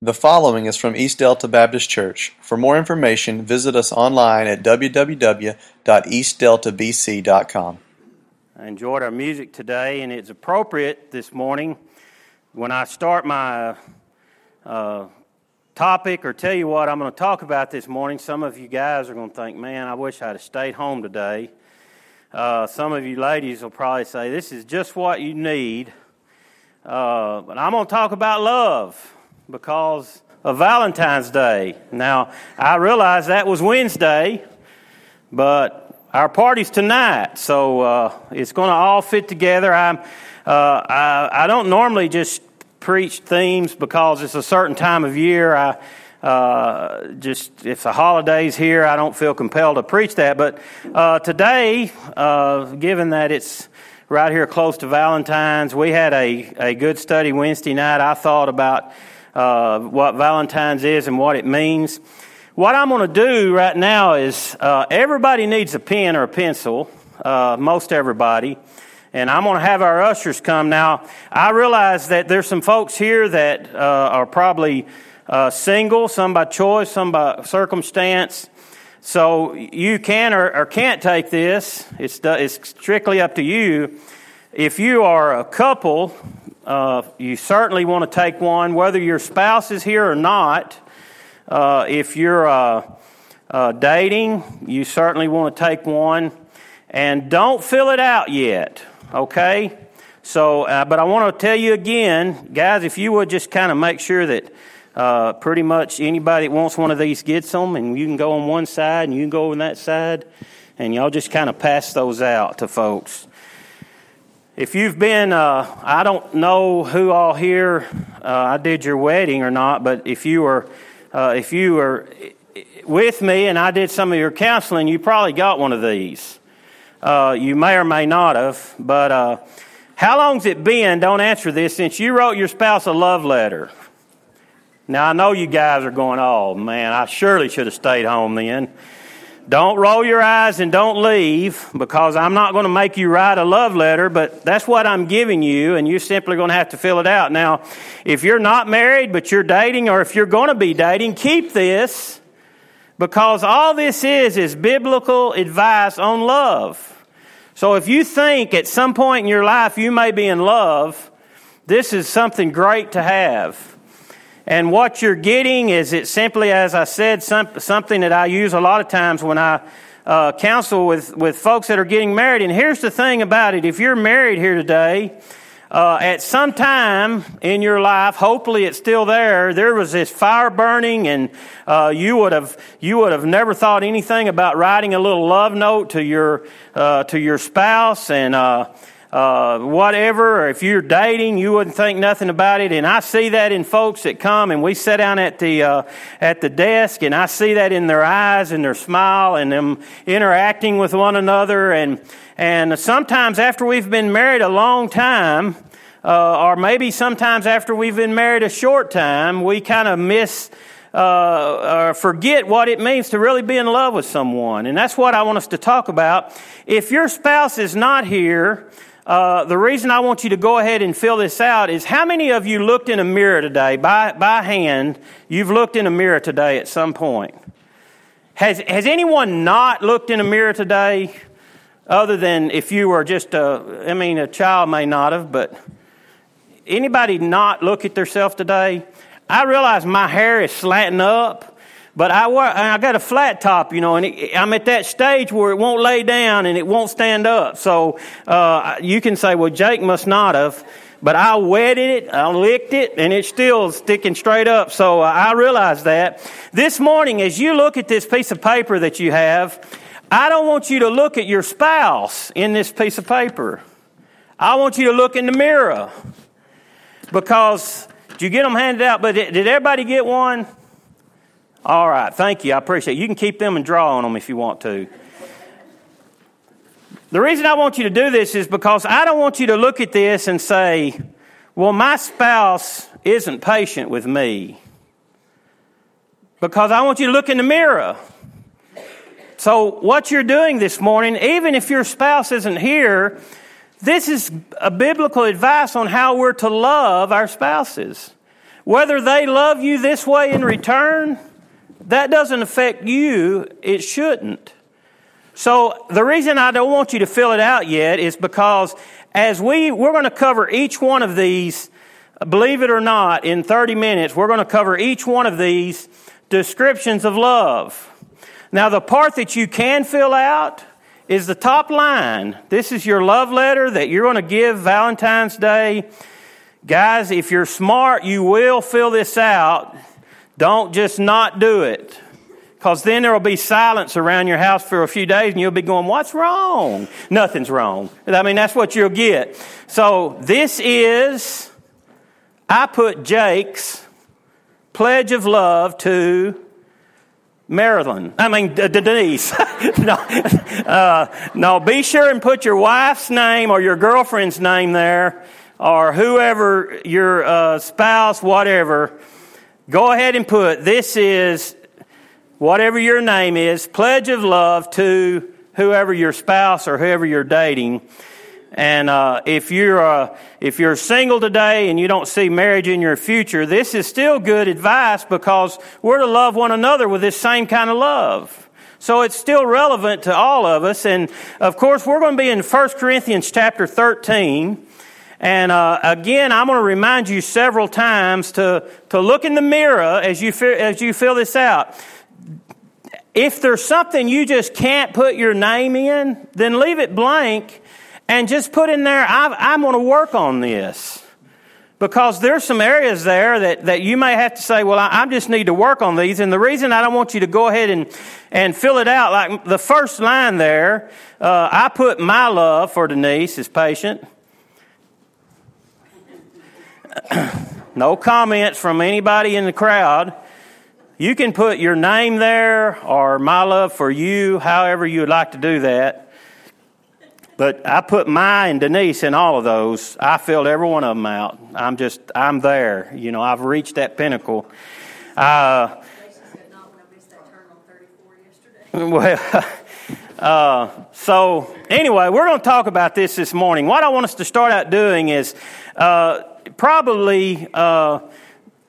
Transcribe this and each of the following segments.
The following is from East Delta Baptist Church. For more information, visit us online at www.eastdeltabc.com. I enjoyed our music today, and it's appropriate this morning when I start my uh, topic or tell you what I'm going to talk about this morning. Some of you guys are going to think, man, I wish I'd have stayed home today. Uh, some of you ladies will probably say, this is just what you need. Uh, but I'm going to talk about love because of Valentine's Day. Now, I realize that was Wednesday, but our party's tonight, so uh, it's going to all fit together. I'm, uh, I, I don't normally just preach themes because it's a certain time of year. I uh, just if the holidays here, I don't feel compelled to preach that. But uh, today, uh, given that it's right here close to Valentine's, we had a, a good study Wednesday night. I thought about uh, what Valentine's is and what it means. What I'm going to do right now is uh, everybody needs a pen or a pencil, uh, most everybody. And I'm going to have our ushers come. Now, I realize that there's some folks here that uh, are probably uh, single, some by choice, some by circumstance. So you can or, or can't take this. It's, it's strictly up to you. If you are a couple, uh, you certainly want to take one, whether your spouse is here or not. Uh, if you're uh, uh, dating, you certainly want to take one. And don't fill it out yet, okay? So, uh, but I want to tell you again, guys, if you would just kind of make sure that uh, pretty much anybody that wants one of these gets them, and you can go on one side and you can go on that side, and y'all just kind of pass those out to folks. If you've been, uh, I don't know who all here uh, I did your wedding or not, but if you were, uh, if you were with me and I did some of your counseling, you probably got one of these. Uh, you may or may not have, but uh, how long's it been? Don't answer this since you wrote your spouse a love letter. Now I know you guys are going, oh man, I surely should have stayed home then. Don't roll your eyes and don't leave because I'm not going to make you write a love letter, but that's what I'm giving you, and you're simply going to have to fill it out. Now, if you're not married but you're dating, or if you're going to be dating, keep this because all this is is biblical advice on love. So if you think at some point in your life you may be in love, this is something great to have. And what you're getting is it simply, as I said, some, something that I use a lot of times when I uh, counsel with, with folks that are getting married. And here's the thing about it if you're married here today, uh, at some time in your life, hopefully it's still there. There was this fire burning, and uh, you would have you would have never thought anything about writing a little love note to your uh, to your spouse, and uh, whatever, or if you're dating, you wouldn't think nothing about it. And I see that in folks that come and we sit down at the uh, at the desk, and I see that in their eyes and their smile and them interacting with one another. And and sometimes after we've been married a long time, uh, or maybe sometimes after we've been married a short time, we kind of miss. Uh, or forget what it means to really be in love with someone. And that's what I want us to talk about. If your spouse is not here, uh, the reason I want you to go ahead and fill this out is how many of you looked in a mirror today by, by hand? You've looked in a mirror today at some point. Has, has anyone not looked in a mirror today? Other than if you were just a, I mean, a child may not have, but anybody not look at themselves today? I realize my hair is slanting up. But I, I got a flat top, you know, and it, I'm at that stage where it won't lay down and it won't stand up. So uh, you can say, well, Jake must not have. But I wetted it, I licked it, and it's still sticking straight up. So uh, I realize that. This morning, as you look at this piece of paper that you have, I don't want you to look at your spouse in this piece of paper. I want you to look in the mirror. Because, you get them handed out? But did everybody get one? All right, thank you. I appreciate it. You can keep them and draw on them if you want to. The reason I want you to do this is because I don't want you to look at this and say, well, my spouse isn't patient with me. Because I want you to look in the mirror. So, what you're doing this morning, even if your spouse isn't here, this is a biblical advice on how we're to love our spouses. Whether they love you this way in return, that doesn't affect you. It shouldn't. So the reason I don't want you to fill it out yet is because as we, we're going to cover each one of these, believe it or not, in 30 minutes, we're going to cover each one of these descriptions of love. Now, the part that you can fill out is the top line. This is your love letter that you're going to give Valentine's Day. Guys, if you're smart, you will fill this out. Don't just not do it. Because then there will be silence around your house for a few days and you'll be going, What's wrong? Nothing's wrong. I mean, that's what you'll get. So this is, I put Jake's pledge of love to Marilyn. I mean, Denise. no, uh, no, be sure and put your wife's name or your girlfriend's name there or whoever, your uh, spouse, whatever. Go ahead and put, this is whatever your name is, pledge of love to whoever your spouse or whoever you're dating. And uh, if you're uh, if you're single today and you don't see marriage in your future, this is still good advice because we're to love one another with this same kind of love. So it's still relevant to all of us. And of course, we're going to be in 1 Corinthians chapter 13. And uh, again, I'm going to remind you several times to, to look in the mirror as you, as you fill this out. If there's something you just can't put your name in, then leave it blank and just put in there, i am going to work on this. Because there's some areas there that, that you may have to say, well, I, I, just need to work on these. And the reason I don't want you to go ahead and, and fill it out, like the first line there, uh, I put my love for Denise is patient. No comments from anybody in the crowd. You can put your name there or my love for you, however you would like to do that. But I put my and Denise in all of those. I filled every one of them out. I'm just, I'm there. You know, I've reached that pinnacle. Uh, well, uh, so anyway, we're going to talk about this this morning. What I want us to start out doing is uh, probably uh,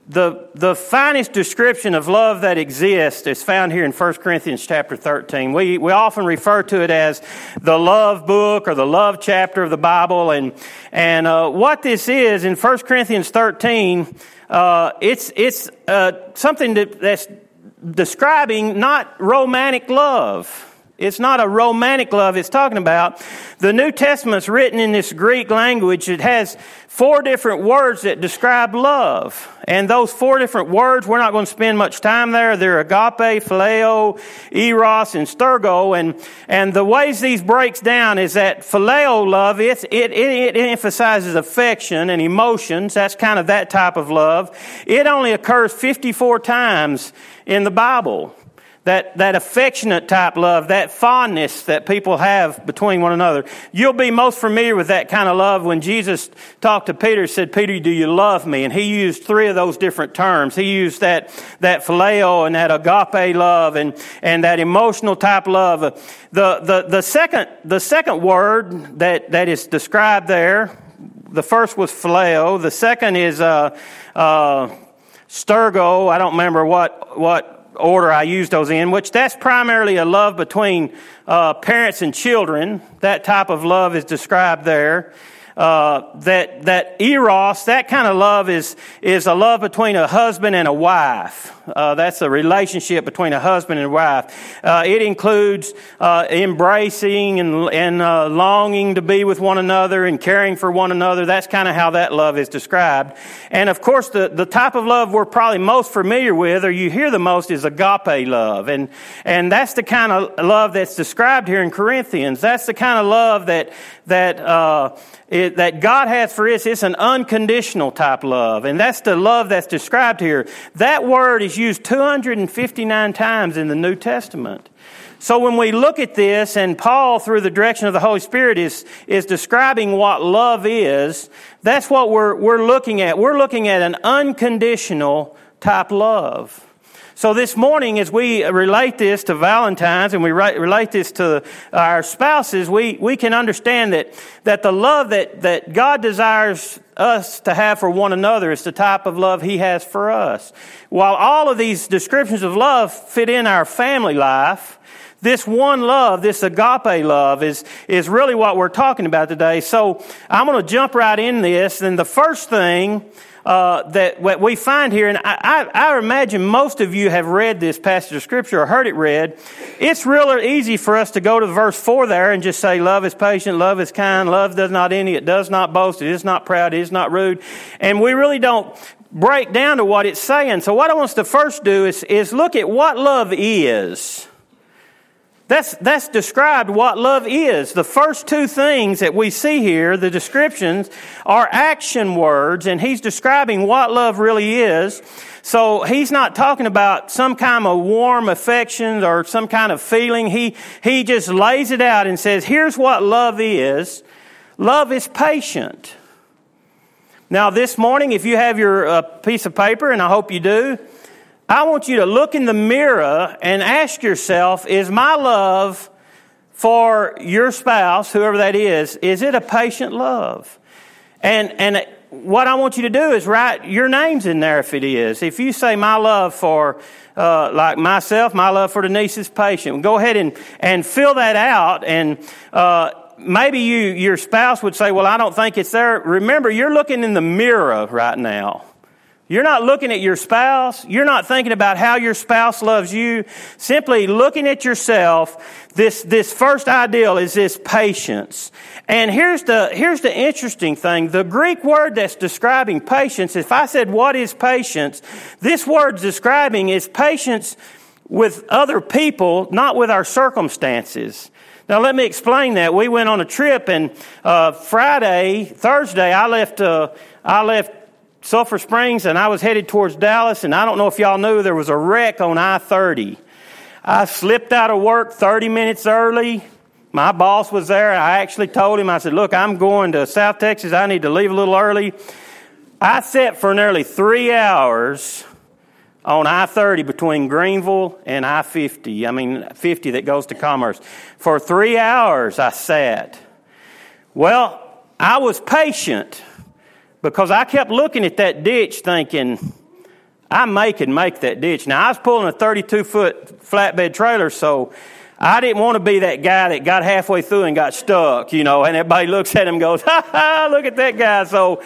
the, the finest description of love that exists is found here in 1 Corinthians chapter 13. We, we often refer to it as the love book or the love chapter of the Bible. And, and uh, what this is in 1 Corinthians 13, uh, it's, it's uh, something that, that's describing not romantic love. It's not a romantic love it's talking about. The New Testament's written in this Greek language. It has four different words that describe love. And those four different words, we're not going to spend much time there. They're agape, phileo, eros, and storge. And, and the ways these breaks down is that phileo love, it, it, it emphasizes affection and emotions. That's kind of that type of love. It only occurs 54 times in the Bible that, that affectionate type love, that fondness that people have between one another. You'll be most familiar with that kind of love when Jesus talked to Peter, said, Peter, do you love me? And he used three of those different terms. He used that, that phileo and that agape love and, and that emotional type love. The, the, the second, the second word that, that is described there, the first was phileo. The second is, uh, uh, storge. I don't remember what, what order I use those in, which that's primarily a love between uh, parents and children. That type of love is described there. Uh, that that eros, that kind of love is is a love between a husband and a wife. Uh, that's a relationship between a husband and wife. Uh, it includes uh, embracing and and uh, longing to be with one another and caring for one another. That's kind of how that love is described. And of course, the the type of love we're probably most familiar with, or you hear the most, is agape love, and and that's the kind of love that's described here in Corinthians. That's the kind of love that that uh, it, that God has for us. It's an unconditional type love, and that's the love that's described here. That word is used 259 times in the New Testament. So when we look at this, and Paul, through the direction of the Holy Spirit, is, is describing what love is, that's what we're, we're looking at. We're looking at an unconditional type love. So this morning, as we relate this to Valentine's and we relate this to our spouses, we, we can understand that, that the love that, that God desires us to have for one another is the type of love He has for us. While all of these descriptions of love fit in our family life, this one love, this agape love, is, is really what we're talking about today. So I'm going to jump right in this. And the first thing uh, that what we find here, and I, I, I, imagine most of you have read this passage of Scripture or heard it read. It's really easy for us to go to verse 4 there and just say, Love is patient, love is kind, love does not envy, it does not boast, it is not proud, it is not rude. And we really don't break down to what it's saying. So, what I want us to first do is, is look at what love is. That's, that's described what love is. The first two things that we see here, the descriptions, are action words, and he's describing what love really is. So he's not talking about some kind of warm affection or some kind of feeling. He, he just lays it out and says, here's what love is. Love is patient. Now, this morning, if you have your uh, piece of paper, and I hope you do, I want you to look in the mirror and ask yourself, is my love for your spouse, whoever that is, is it a patient love? And, and what I want you to do is write your names in there if it is. If you say my love for, uh, like myself, my love for Denise is patient, go ahead and, and fill that out and, uh, maybe you, your spouse would say, well, I don't think it's there. Remember, you're looking in the mirror right now. You're not looking at your spouse. You're not thinking about how your spouse loves you. Simply looking at yourself. This, this first ideal is this patience. And here's the, here's the interesting thing. The Greek word that's describing patience, if I said what is patience, this word describing is patience with other people, not with our circumstances. Now let me explain that. We went on a trip and, uh, Friday, Thursday, I left, uh, I left Sulphur Springs and I was headed towards Dallas, and I don't know if y'all knew there was a wreck on I 30. I slipped out of work 30 minutes early. My boss was there. I actually told him, I said, Look, I'm going to South Texas. I need to leave a little early. I sat for nearly three hours on I 30 between Greenville and I 50. I mean, 50 that goes to Commerce. For three hours I sat. Well, I was patient because I kept looking at that ditch thinking, I may can make that ditch. Now, I was pulling a 32 foot flatbed trailer, so I didn't want to be that guy that got halfway through and got stuck, you know, and everybody looks at him and goes, ha ha, look at that guy. So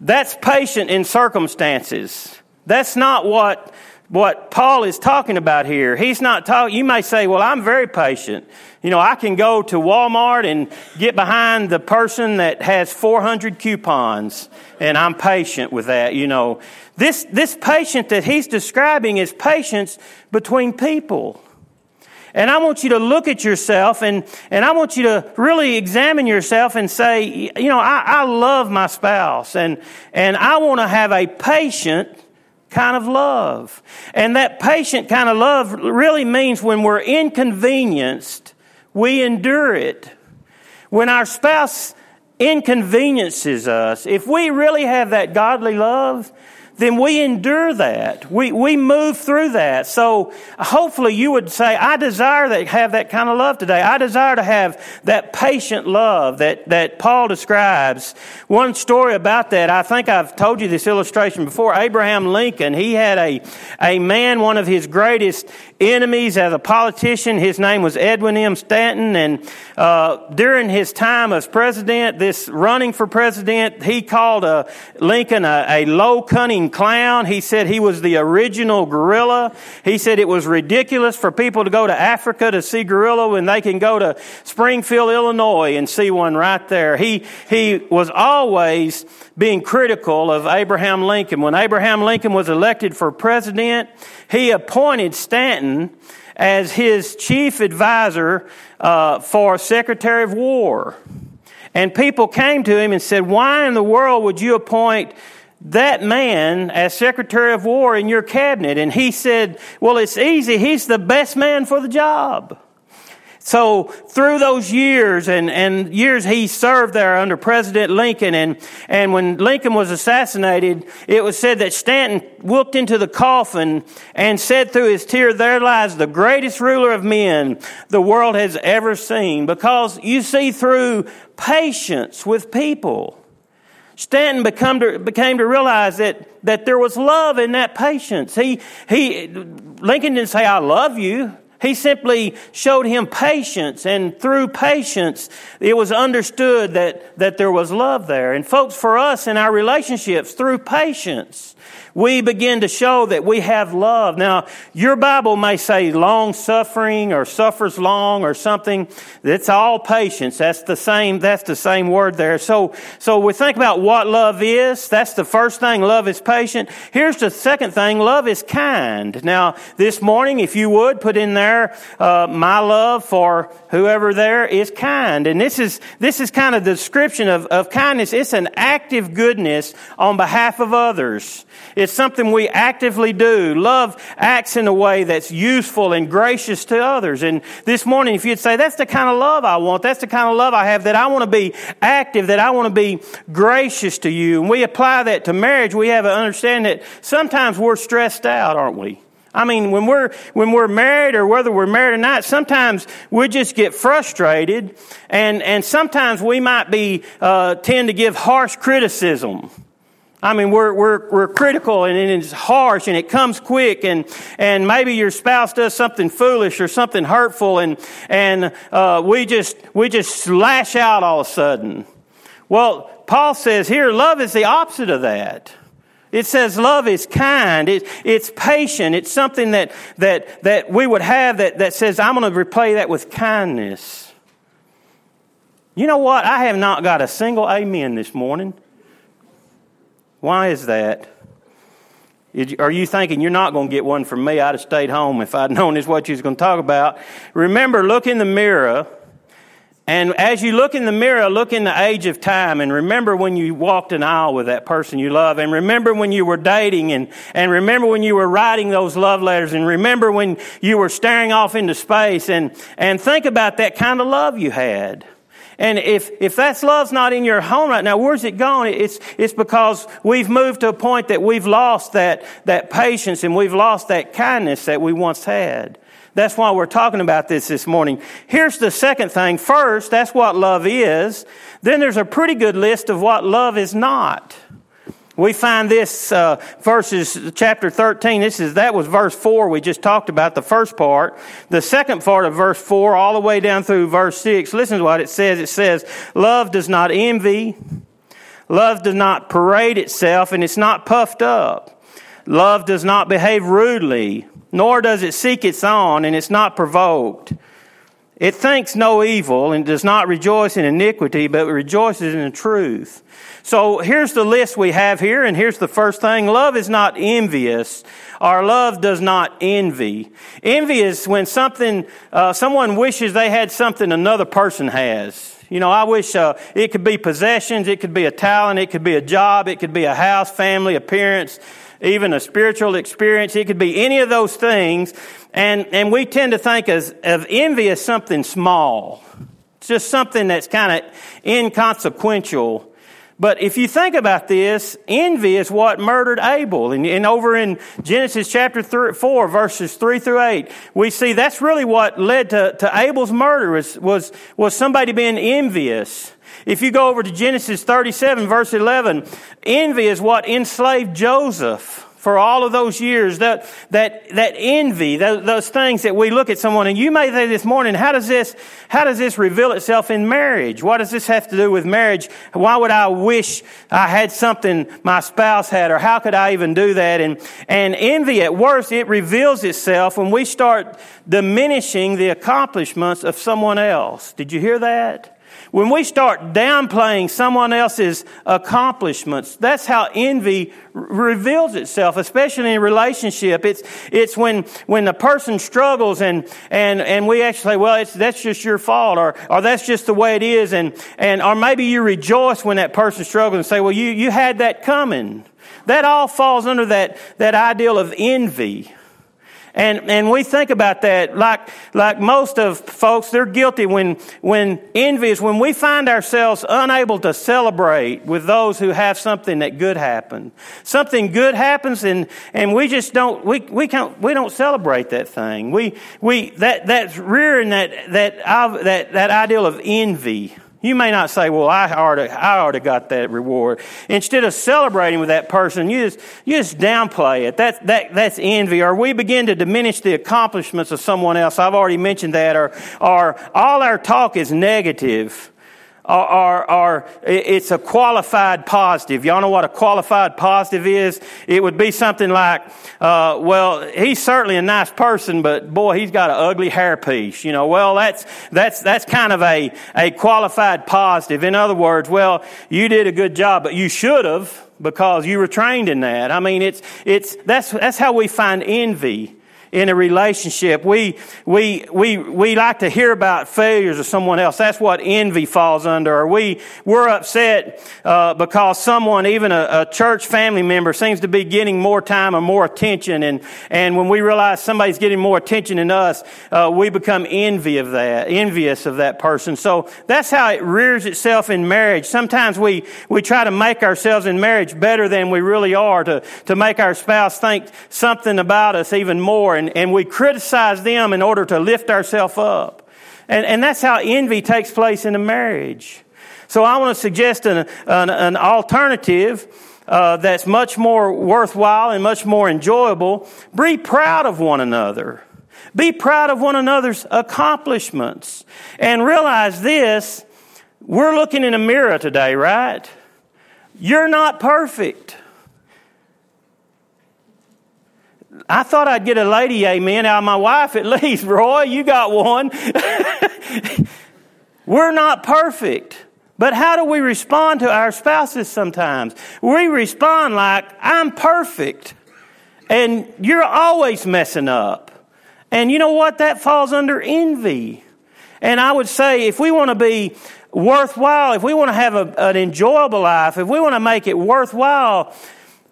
that's patient in circumstances. That's not what what Paul is talking about here. He's not talking, you may say, well, I'm very patient. You know, I can go to Walmart and get behind the person that has 400 coupons, and I'm patient with that, you know. This, this patient that he's describing is patience between people. And I want you to look at yourself and, and I want you to really examine yourself and say, you know, I, I love my spouse and, and I want to have a patient kind of love. And that patient kind of love really means when we're inconvenienced, we endure it. When our spouse inconveniences us, if we really have that godly love, then we endure that. We, we move through that. So hopefully you would say, I desire to have that kind of love today. I desire to have that patient love that, that Paul describes. One story about that, I think I've told you this illustration before. Abraham Lincoln, he had a, a man, one of his greatest enemies as a politician. His name was Edwin M. Stanton. And uh, during his time as president, this running for president, he called uh, Lincoln a, a low cunning clown. He said he was the original gorilla. He said it was ridiculous for people to go to Africa to see gorilla when they can go to Springfield, Illinois and see one right there. He, he was always being critical of Abraham Lincoln. When Abraham Lincoln was elected for president, he appointed Stanton as his chief advisor uh, for Secretary of War. And people came to him and said, Why in the world would you appoint that man as Secretary of War in your cabinet. And he said, Well, it's easy. He's the best man for the job. So through those years and, and years he served there under President Lincoln and, and when Lincoln was assassinated, it was said that Stanton looked into the coffin and said through his tear, there lies the greatest ruler of men the world has ever seen. Because you see through patience with people. Stanton become to, became to realize that, that there was love in that patience. He, he, Lincoln didn't say, I love you. He simply showed him patience, and through patience, it was understood that, that there was love there. And folks, for us in our relationships, through patience, we begin to show that we have love. Now, your Bible may say long suffering or suffers long or something. It's all patience. That's the same, that's the same word there. So, so we think about what love is. That's the first thing. Love is patient. Here's the second thing. Love is kind. Now, this morning, if you would put in there, uh, my love for whoever there is kind. And this is, this is kind of the description of, of kindness. It's an active goodness on behalf of others. It's something we actively do. Love acts in a way that's useful and gracious to others. And this morning, if you'd say, that's the kind of love I want, that's the kind of love I have, that I want to be active, that I want to be gracious to you. And we apply that to marriage, we have an understanding that sometimes we're stressed out, aren't we? I mean, when we're, when we're married or whether we're married or not, sometimes we just get frustrated and, and sometimes we might be, uh, tend to give harsh criticism. I mean, we're, we're, we're critical and it's harsh and it comes quick and, and maybe your spouse does something foolish or something hurtful and, and, uh, we just, we just lash out all of a sudden. Well, Paul says here, love is the opposite of that. It says love is kind. It, it's patient. It's something that, that, that we would have that, that says, I'm going to replay that with kindness. You know what? I have not got a single amen this morning. Why is that? Are you thinking you're not going to get one from me? I'd have stayed home if I'd known this what you was going to talk about. Remember, look in the mirror. And as you look in the mirror, look in the age of time and remember when you walked an aisle with that person you love and remember when you were dating and, and remember when you were writing those love letters and remember when you were staring off into space and, and think about that kind of love you had. And if, if that's love's not in your home right now, where's it gone? It's, it's because we've moved to a point that we've lost that, that patience and we've lost that kindness that we once had. That's why we're talking about this this morning. Here's the second thing. First, that's what love is. Then there's a pretty good list of what love is not. We find this uh, verses chapter 13. This is that was verse 4 we just talked about the first part. The second part of verse 4 all the way down through verse 6. Listen to what it says. It says, "Love does not envy. Love does not parade itself and it's not puffed up. Love does not behave rudely, nor does it seek its own and it's not provoked." It thinks no evil and does not rejoice in iniquity, but rejoices in the truth. So here's the list we have here, and here's the first thing. Love is not envious. Our love does not envy. Envy is when something, uh, someone wishes they had something another person has. You know, I wish uh, it could be possessions, it could be a talent, it could be a job, it could be a house, family, appearance, even a spiritual experience. It could be any of those things. And, and we tend to think as, of envy as something small. It's just something that's kind of inconsequential. But if you think about this, envy is what murdered Abel. And, and over in Genesis chapter three, 4, verses 3 through 8, we see that's really what led to, to Abel's murder was, was, was somebody being envious. If you go over to Genesis 37, verse 11, envy is what enslaved Joseph for all of those years, that, that, that envy, those, those, things that we look at someone, and you may say this morning, how does this, how does this reveal itself in marriage? What does this have to do with marriage? Why would I wish I had something my spouse had, or how could I even do that? And, and envy, at worst, it reveals itself when we start diminishing the accomplishments of someone else. Did you hear that? When we start downplaying someone else's accomplishments, that's how envy reveals itself, especially in relationship. It's, it's when, when the person struggles and, and, and we actually say, well, it's, that's just your fault or, or that's just the way it is. And, and, or maybe you rejoice when that person struggles and say, well, you, you had that coming. That all falls under that, that ideal of envy. And, and we think about that like, like most of folks, they're guilty when, when envy is when we find ourselves unable to celebrate with those who have something that good happened. Something good happens and, and we just don't, we, we can't, we don't celebrate that thing. We, we, that, that's rearing that, that, that, that ideal of envy. You may not say, well, I already, I already got that reward. Instead of celebrating with that person, you just, you just downplay it. That, that, that's envy. Or we begin to diminish the accomplishments of someone else. I've already mentioned that. Or, or all our talk is negative are, are, it's a qualified positive. Y'all know what a qualified positive is? It would be something like, uh, well, he's certainly a nice person, but boy, he's got an ugly hairpiece. You know, well, that's, that's, that's kind of a, a qualified positive. In other words, well, you did a good job, but you should have because you were trained in that. I mean, it's, it's, that's, that's how we find envy in a relationship. We, we, we, we like to hear about failures of someone else. That's what envy falls under. Or we, we're upset uh, because someone, even a, a, church family member, seems to be getting more time or more attention. And, and when we realize somebody's getting more attention than us, uh, we become envy of that, envious of that person. So that's how it rears itself in marriage. Sometimes we, we try to make ourselves in marriage better than we really are to, to make our spouse think something about us even more and, and we criticize them in order to lift ourselves up. And, and that's how envy takes place in a marriage. So I want to suggest an, an, an alternative uh, that's much more worthwhile and much more enjoyable. Be proud of one another. Be proud of one another's accomplishments. And realize this, we're looking in a mirror today, right? You're not perfect. I thought I'd get a lady amen out of my wife at least. Roy, you got one. We're not perfect. But how do we respond to our spouses sometimes? We respond like, I'm perfect. And you're always messing up. And you know what? That falls under envy. And I would say if we want to be worthwhile, if we want to have a, an enjoyable life, if we want to make it worthwhile,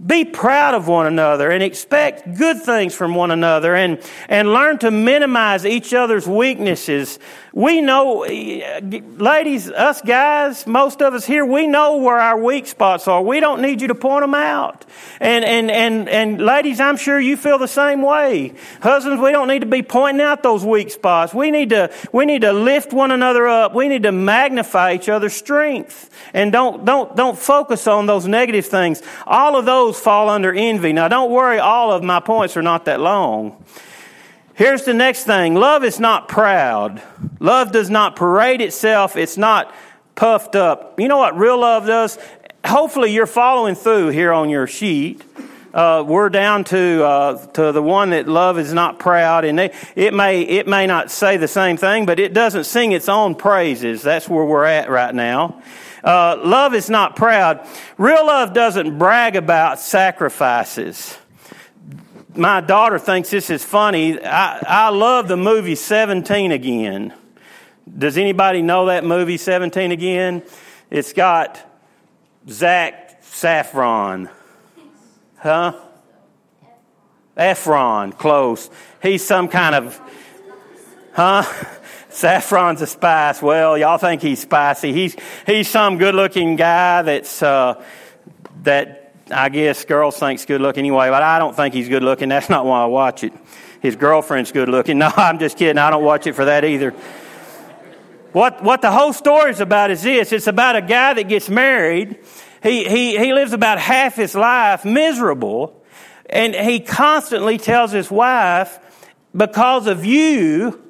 be proud of one another and expect good things from one another and, and learn to minimize each other's weaknesses. We know, ladies, us guys, most of us here, we know where our weak spots are. We don't need you to point them out. And, and, and, and ladies, I'm sure you feel the same way. Husbands, we don't need to be pointing out those weak spots. We need to, we need to lift one another up. We need to magnify each other's strength and don't, don't, don't focus on those negative things. All of those fall under envy. Now don't worry, all of my points are not that long. Here's the next thing. Love is not proud. Love does not parade itself. It's not puffed up. You know what real love does? Hopefully you're following through here on your sheet. Uh, we're down to uh, to the one that love is not proud, and they, it may it may not say the same thing, but it doesn't sing its own praises. That's where we're at right now. Uh, love is not proud. Real love doesn't brag about sacrifices. My daughter thinks this is funny. I, I love the movie 17 Again. Does anybody know that movie 17 Again? It's got Zach Saffron. Huh? Efron, close. He's some kind of, huh? Saffron's a spice. Well, y'all think he's spicy. He's, he's some good looking guy that's, uh, that I guess girls think's good looking anyway, but I don't think he's good looking. That's not why I watch it. His girlfriend's good looking. No, I'm just kidding. I don't watch it for that either. What, what the whole story is about is this. It's about a guy that gets married. He, he, he lives about half his life miserable. And he constantly tells his wife, because of you,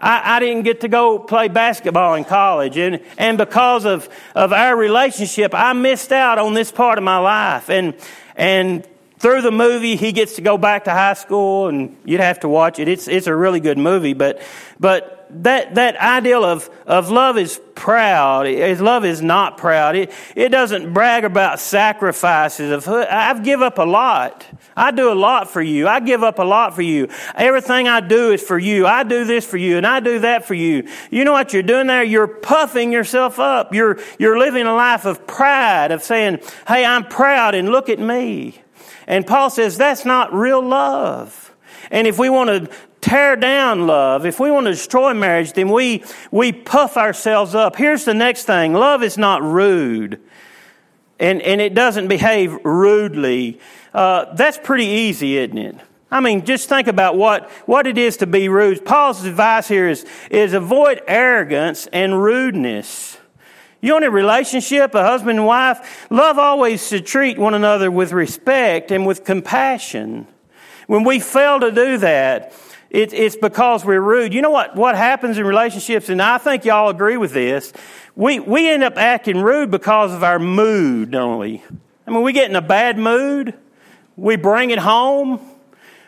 I, I, didn't get to go play basketball in college. And, and because of, of our relationship, I missed out on this part of my life. And, and through the movie, he gets to go back to high school and you'd have to watch it. It's, it's a really good movie, but, but that, that ideal of, of love is proud. Love is not proud. It, it doesn't brag about sacrifices of, I've give up a lot. I do a lot for you. I give up a lot for you. Everything I do is for you. I do this for you and I do that for you. You know what you're doing there? You're puffing yourself up. You're, you're living a life of pride, of saying, hey, I'm proud and look at me. And Paul says that's not real love. And if we want to tear down love, if we want to destroy marriage, then we, we puff ourselves up. Here's the next thing. Love is not rude. And, and it doesn't behave rudely. Uh, that's pretty easy, isn't it? I mean, just think about what, what it is to be rude. Paul's advice here is, is avoid arrogance and rudeness. You want a relationship, a husband and wife? Love always to treat one another with respect and with compassion. When we fail to do that, it, it's because we're rude. You know what, what happens in relationships, and I think y'all agree with this. We, we end up acting rude because of our mood, don't we? I mean, we get in a bad mood, we bring it home,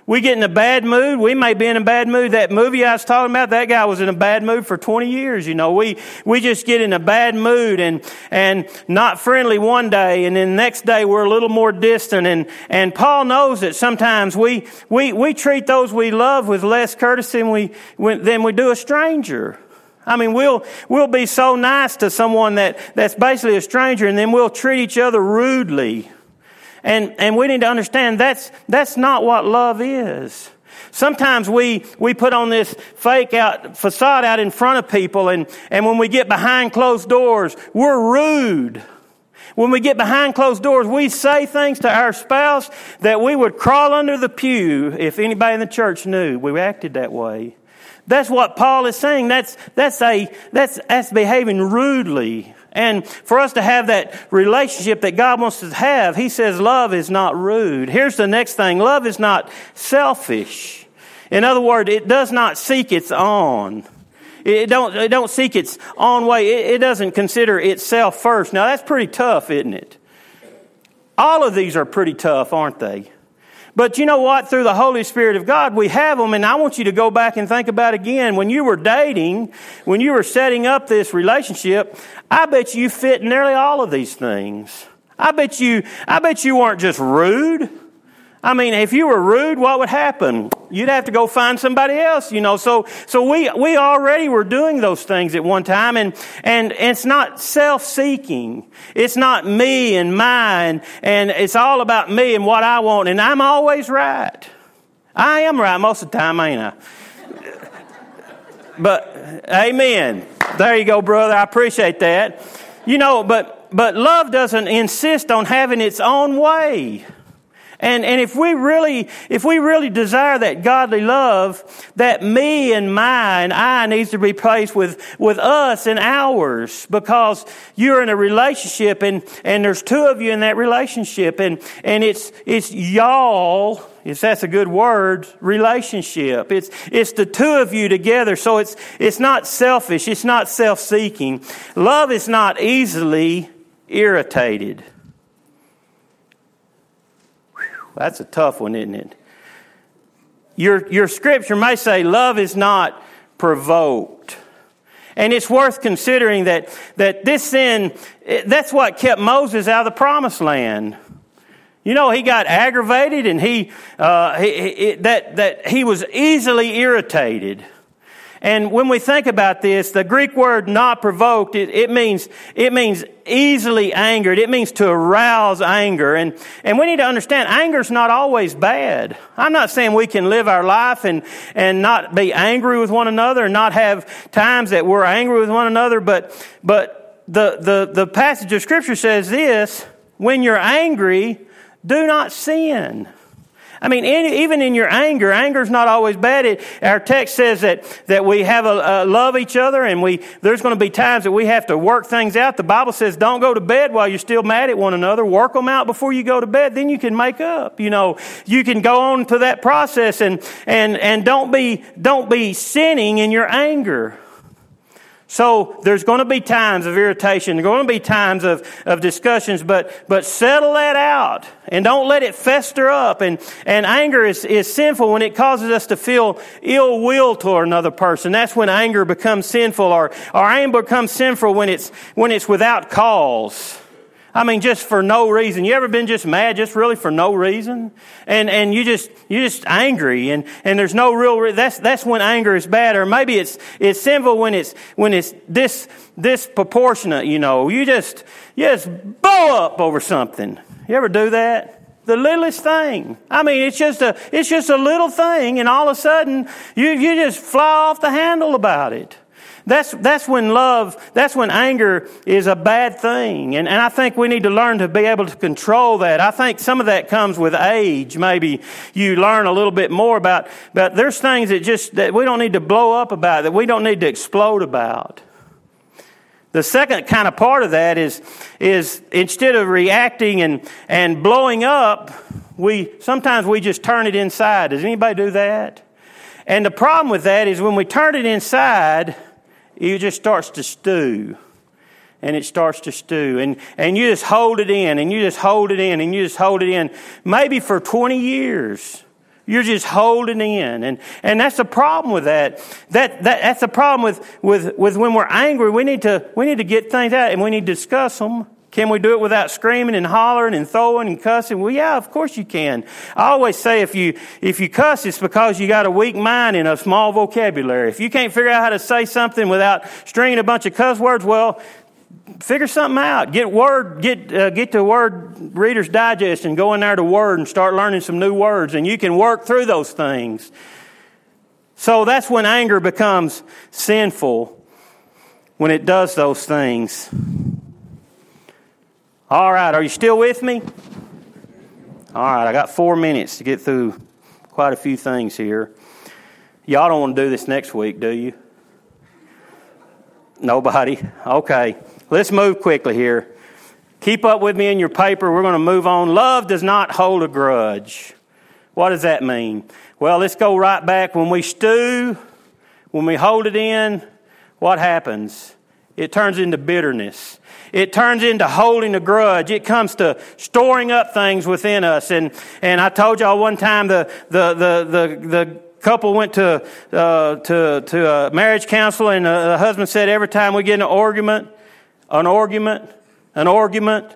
we get in a bad mood. We may be in a bad mood. That movie I was talking about, that guy was in a bad mood for 20 years. You know, we, we just get in a bad mood and, and not friendly one day. And then the next day we're a little more distant. And, and Paul knows that sometimes we, we, we treat those we love with less courtesy than we, than we do a stranger. I mean, we'll, we'll be so nice to someone that, that's basically a stranger and then we'll treat each other rudely. And, and we need to understand that's, that's not what love is. Sometimes we, we put on this fake out, facade out in front of people and, and when we get behind closed doors, we're rude. When we get behind closed doors, we say things to our spouse that we would crawl under the pew if anybody in the church knew we acted that way. That's what Paul is saying. That's, that's a, that's, that's behaving rudely and for us to have that relationship that God wants us to have, He says love is not rude. Here's the next thing love is not selfish. In other words, it does not seek its own. It don't, it don't seek its own way. It, it doesn't consider itself first. Now that's pretty tough, isn't it? All of these are pretty tough, aren't they? But you know what? Through the Holy Spirit of God, we have them. And I want you to go back and think about again. When you were dating, when you were setting up this relationship, I bet you fit nearly all of these things. I bet you, I bet you weren't just rude. I mean, if you were rude, what would happen? You'd have to go find somebody else, you know. So, so we, we already were doing those things at one time and, and, it's not self-seeking. It's not me and mine and it's all about me and what I want and I'm always right. I am right most of the time, ain't I? But, amen. There you go, brother. I appreciate that. You know, but, but love doesn't insist on having its own way. And, and if we really, if we really desire that godly love, that me and my and I needs to be placed with, with us and ours because you're in a relationship and, and there's two of you in that relationship and, and it's, it's y'all if that's a good word, relationship. It's, it's the two of you together. So it's, it's not selfish. It's not self-seeking. Love is not easily irritated. That's a tough one, isn't it? Your, your scripture may say love is not provoked. And it's worth considering that, that this sin, that's what kept Moses out of the promised land. You know, he got aggravated and he, uh, he, he, that, that he was easily irritated. And when we think about this, the Greek word not provoked, it, it, means, it means easily angered. It means to arouse anger. And, and we need to understand anger is not always bad. I'm not saying we can live our life and, and not be angry with one another and not have times that we're angry with one another, but, but the, the, the passage of scripture says this, when you're angry, do not sin. I mean, in, even in your anger, anger is not always bad. It, our text says that, that we have a, a love each other and we, there's going to be times that we have to work things out. The Bible says don't go to bed while you're still mad at one another. Work them out before you go to bed. Then you can make up. You know, you can go on to that process and, and, and don't be, don't be sinning in your anger. So there's going to be times of irritation. There's going to be times of, of discussions, but, but settle that out and don't let it fester up. And, and anger is, is sinful when it causes us to feel ill will toward another person. That's when anger becomes sinful or, or anger becomes sinful when it's, when it's without cause. I mean, just for no reason. You ever been just mad just really for no reason? And, and you just, you're just angry and, and there's no real, re- that's, that's when anger is bad. Or maybe it's, it's sinful when it's, when it's this, disproportionate, you know. You just, you just blow up over something. You ever do that? The littlest thing. I mean, it's just a, it's just a little thing and all of a sudden you, you just fly off the handle about it. That's, that's when love, that's when anger is a bad thing. And, and I think we need to learn to be able to control that. I think some of that comes with age. Maybe you learn a little bit more about, but there's things that just, that we don't need to blow up about, that we don't need to explode about. The second kind of part of that is, is instead of reacting and, and blowing up, we, sometimes we just turn it inside. Does anybody do that? And the problem with that is when we turn it inside, it just starts to stew. And it starts to stew. And, and you just hold it in, and you just hold it in, and you just hold it in. Maybe for 20 years. You're just holding in. And, and that's the problem with that. That, that. That's the problem with, with, with when we're angry. We need, to, we need to get things out and we need to discuss them. Can we do it without screaming and hollering and throwing and cussing? Well, yeah, of course you can. I always say if you, if you cuss, it's because you got a weak mind and a small vocabulary. If you can't figure out how to say something without stringing a bunch of cuss words, well, figure something out. Get word, get uh, get to Word Reader's Digest and go in there to Word and start learning some new words, and you can work through those things. So that's when anger becomes sinful when it does those things. All right, are you still with me? All right, I got four minutes to get through quite a few things here. Y'all don't want to do this next week, do you? Nobody? Okay. Let's move quickly here. Keep up with me in your paper. We're going to move on. Love does not hold a grudge. What does that mean? Well, let's go right back. When we stew, when we hold it in, what happens? It turns into bitterness. It turns into holding a grudge. It comes to storing up things within us. And, and I told y'all one time the, the, the, the, the couple went to, uh, to, to a marriage counsel and the husband said every time we get an argument, an argument, an argument.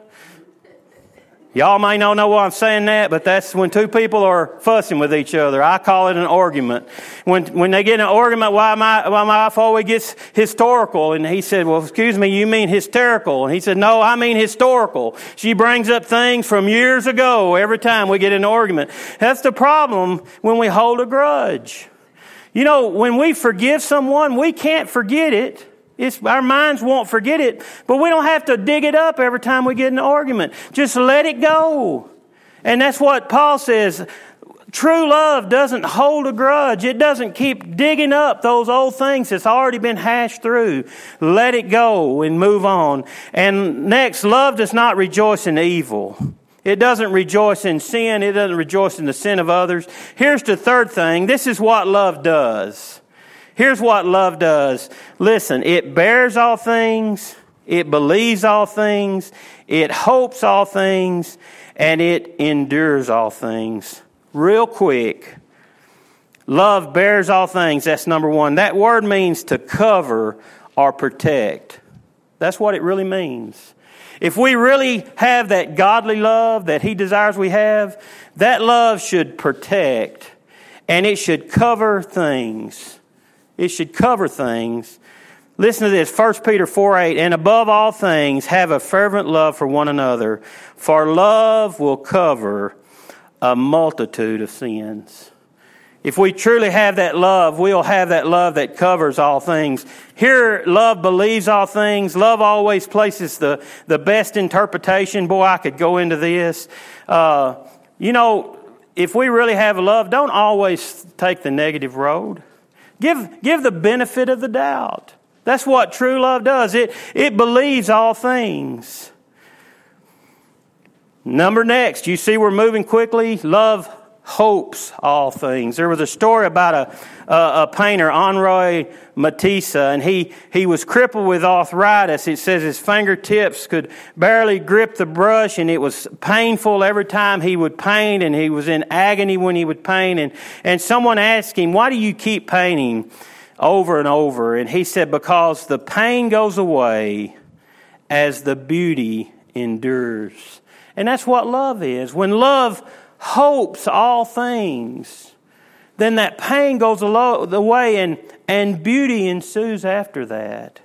Y'all may not know why I'm saying that, but that's when two people are fussing with each other. I call it an argument. When, when they get in an argument, why my, why my wife always gets historical? And he said, well, excuse me, you mean hysterical? And he said, no, I mean historical. She brings up things from years ago every time we get in an argument. That's the problem when we hold a grudge. You know, when we forgive someone, we can't forget it. It's, our minds won't forget it, but we don't have to dig it up every time we get in an argument. Just let it go. And that's what Paul says. True love doesn't hold a grudge. It doesn't keep digging up those old things that's already been hashed through. Let it go and move on. And next, love does not rejoice in evil. It doesn't rejoice in sin. It doesn't rejoice in the sin of others. Here's the third thing. This is what love does. Here's what love does. Listen, it bears all things, it believes all things, it hopes all things, and it endures all things. Real quick. Love bears all things. That's number one. That word means to cover or protect. That's what it really means. If we really have that godly love that He desires we have, that love should protect and it should cover things. It should cover things. Listen to this, 1 Peter 4 8, and above all things, have a fervent love for one another, for love will cover a multitude of sins. If we truly have that love, we'll have that love that covers all things. Here, love believes all things. Love always places the, the best interpretation. Boy, I could go into this. Uh, you know, if we really have love, don't always take the negative road. Give, give the benefit of the doubt. That's what true love does. It, it believes all things. Number next, you see we're moving quickly. Love hopes all things. There was a story about a, a, a, painter, Henri Matisse, and he, he was crippled with arthritis. It says his fingertips could barely grip the brush, and it was painful every time he would paint, and he was in agony when he would paint. And, and someone asked him, Why do you keep painting over and over? And he said, Because the pain goes away as the beauty endures. And that's what love is. When love hopes all things, then that pain goes away and, and beauty ensues after that.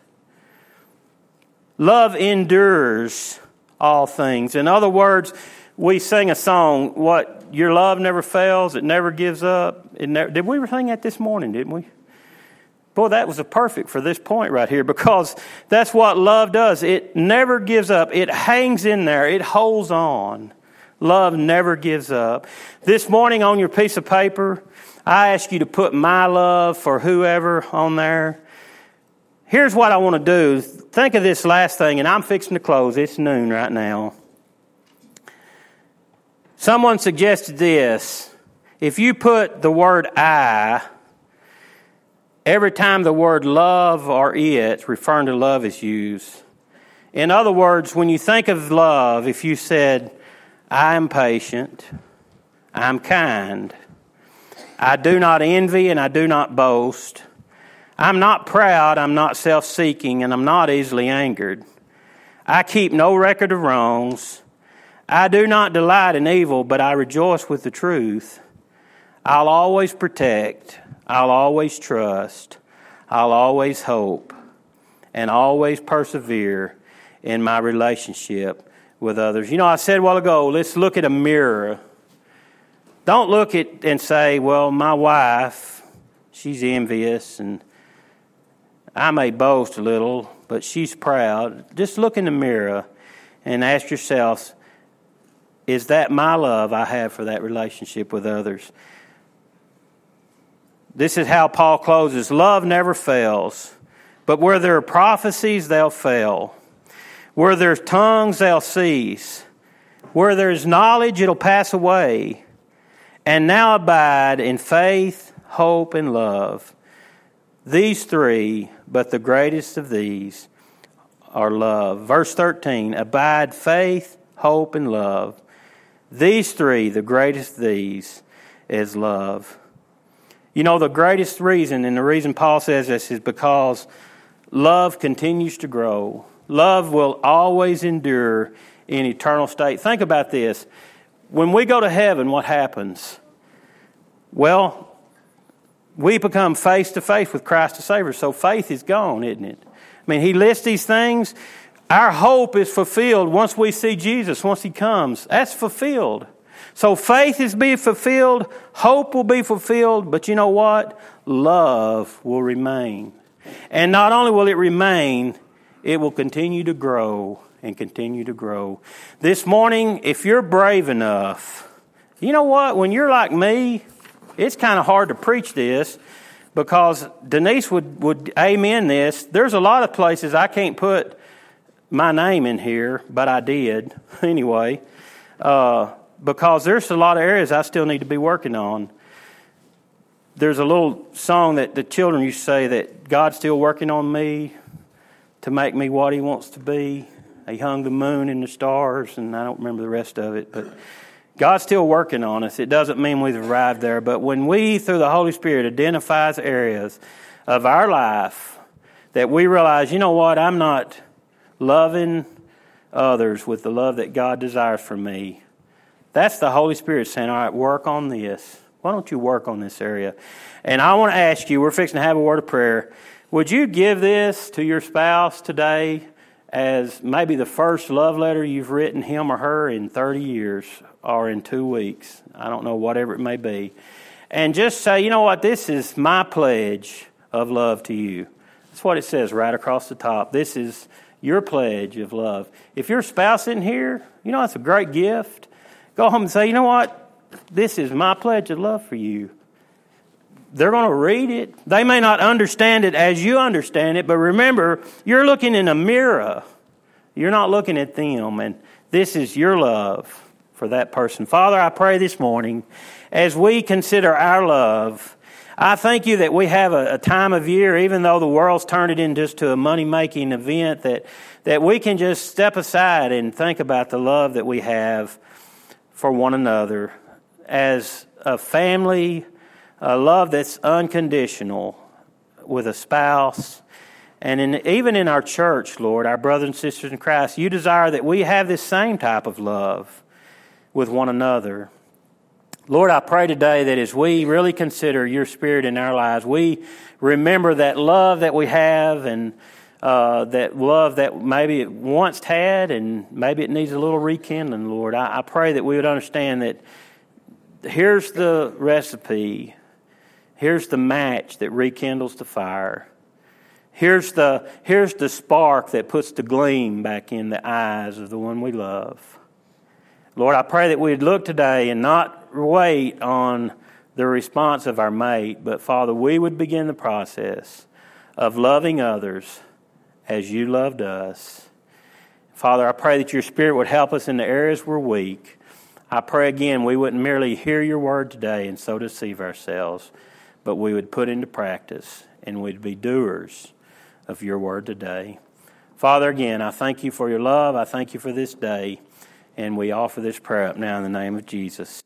Love endures all things. In other words, we sing a song, what your love never fails, it never gives up. It never, did we sing that this morning, didn't we? Boy, that was a perfect for this point right here because that's what love does. It never gives up. It hangs in there. It holds on. Love never gives up. This morning on your piece of paper, I ask you to put my love for whoever on there. here's what I want to do. Think of this last thing, and I'm fixing to close. It's noon right now. Someone suggested this. If you put the word I, every time the word love or it, referring to love, is used. In other words, when you think of love, if you said, I am patient, I'm kind, I do not envy and I do not boast, I'm not proud, I'm not self seeking, and I'm not easily angered. I keep no record of wrongs. I do not delight in evil, but I rejoice with the truth. I'll always protect, I'll always trust, I'll always hope, and always persevere in my relationship with others. You know, I said a while ago, let's look at a mirror. Don't look at and say, well, my wife, she's envious and I may boast a little, but she's proud. Just look in the mirror and ask yourself, is that my love I have for that relationship with others? This is how Paul closes Love never fails, but where there are prophecies, they'll fail. Where there's tongues, they'll cease. Where there's knowledge, it'll pass away. And now abide in faith, hope, and love. These three, but the greatest of these are love. Verse 13 Abide faith, hope, and love. These three, the greatest of these, is love. You know, the greatest reason, and the reason Paul says this is because love continues to grow. Love will always endure in eternal state. Think about this. When we go to heaven, what happens? Well, we become face to face with Christ the Savior. So faith is gone, isn't it? I mean, He lists these things. Our hope is fulfilled once we see Jesus, once He comes. That's fulfilled. So faith is being fulfilled, hope will be fulfilled, but you know what? Love will remain. And not only will it remain, it will continue to grow and continue to grow. This morning, if you're brave enough, you know what? When you're like me, it's kind of hard to preach this because Denise would, would amen this. There's a lot of places I can't put my name in here, but I did anyway, uh, because there's a lot of areas I still need to be working on. There's a little song that the children used to say that God's still working on me to make me what He wants to be. He hung the moon and the stars, and I don't remember the rest of it, but God's still working on us. It doesn't mean we've arrived there, but when we, through the Holy Spirit, identifies areas of our life that we realize, you know what, I'm not loving others with the love that God desires for me. That's the Holy Spirit saying, all right, work on this. Why don't you work on this area? And I want to ask you, we're fixing to have a word of prayer. Would you give this to your spouse today as maybe the first love letter you've written him or her in 30 years or in two weeks. I don't know, whatever it may be. And just say, you know what, this is my pledge of love to you. That's what it says right across the top. This is your pledge of love. If your spouse isn't here, you know, that's a great gift. Go home and say, you know what, this is my pledge of love for you. They're going to read it. They may not understand it as you understand it, but remember, you're looking in a mirror. You're not looking at them, and this is your love for that person. Father, I pray this morning as we consider our love. I thank you that we have a, a time of year, even though the world's turned it into just to a money making event, that, that we can just step aside and think about the love that we have for one another as a family, a love that's unconditional with a spouse. And in, even in our church, Lord, our brothers and sisters in Christ, you desire that we have this same type of love with one another. Lord, I pray today that as we really consider your spirit in our lives, we remember that love that we have and uh, that love that maybe it once had and maybe it needs a little rekindling, Lord. I, I pray that we would understand that here's the recipe, here's the match that rekindles the fire. Here's the, here's the spark that puts the gleam back in the eyes of the one we love. Lord, I pray that we'd look today and not wait on the response of our mate, but Father, we would begin the process of loving others as you loved us. Father, I pray that your Spirit would help us in the areas we're weak. I pray again we wouldn't merely hear your word today and so deceive ourselves, but we would put into practice and we'd be doers of your word today. Father, again, I thank you for your love. I thank you for this day. And we offer this prayer up now in the name of Jesus.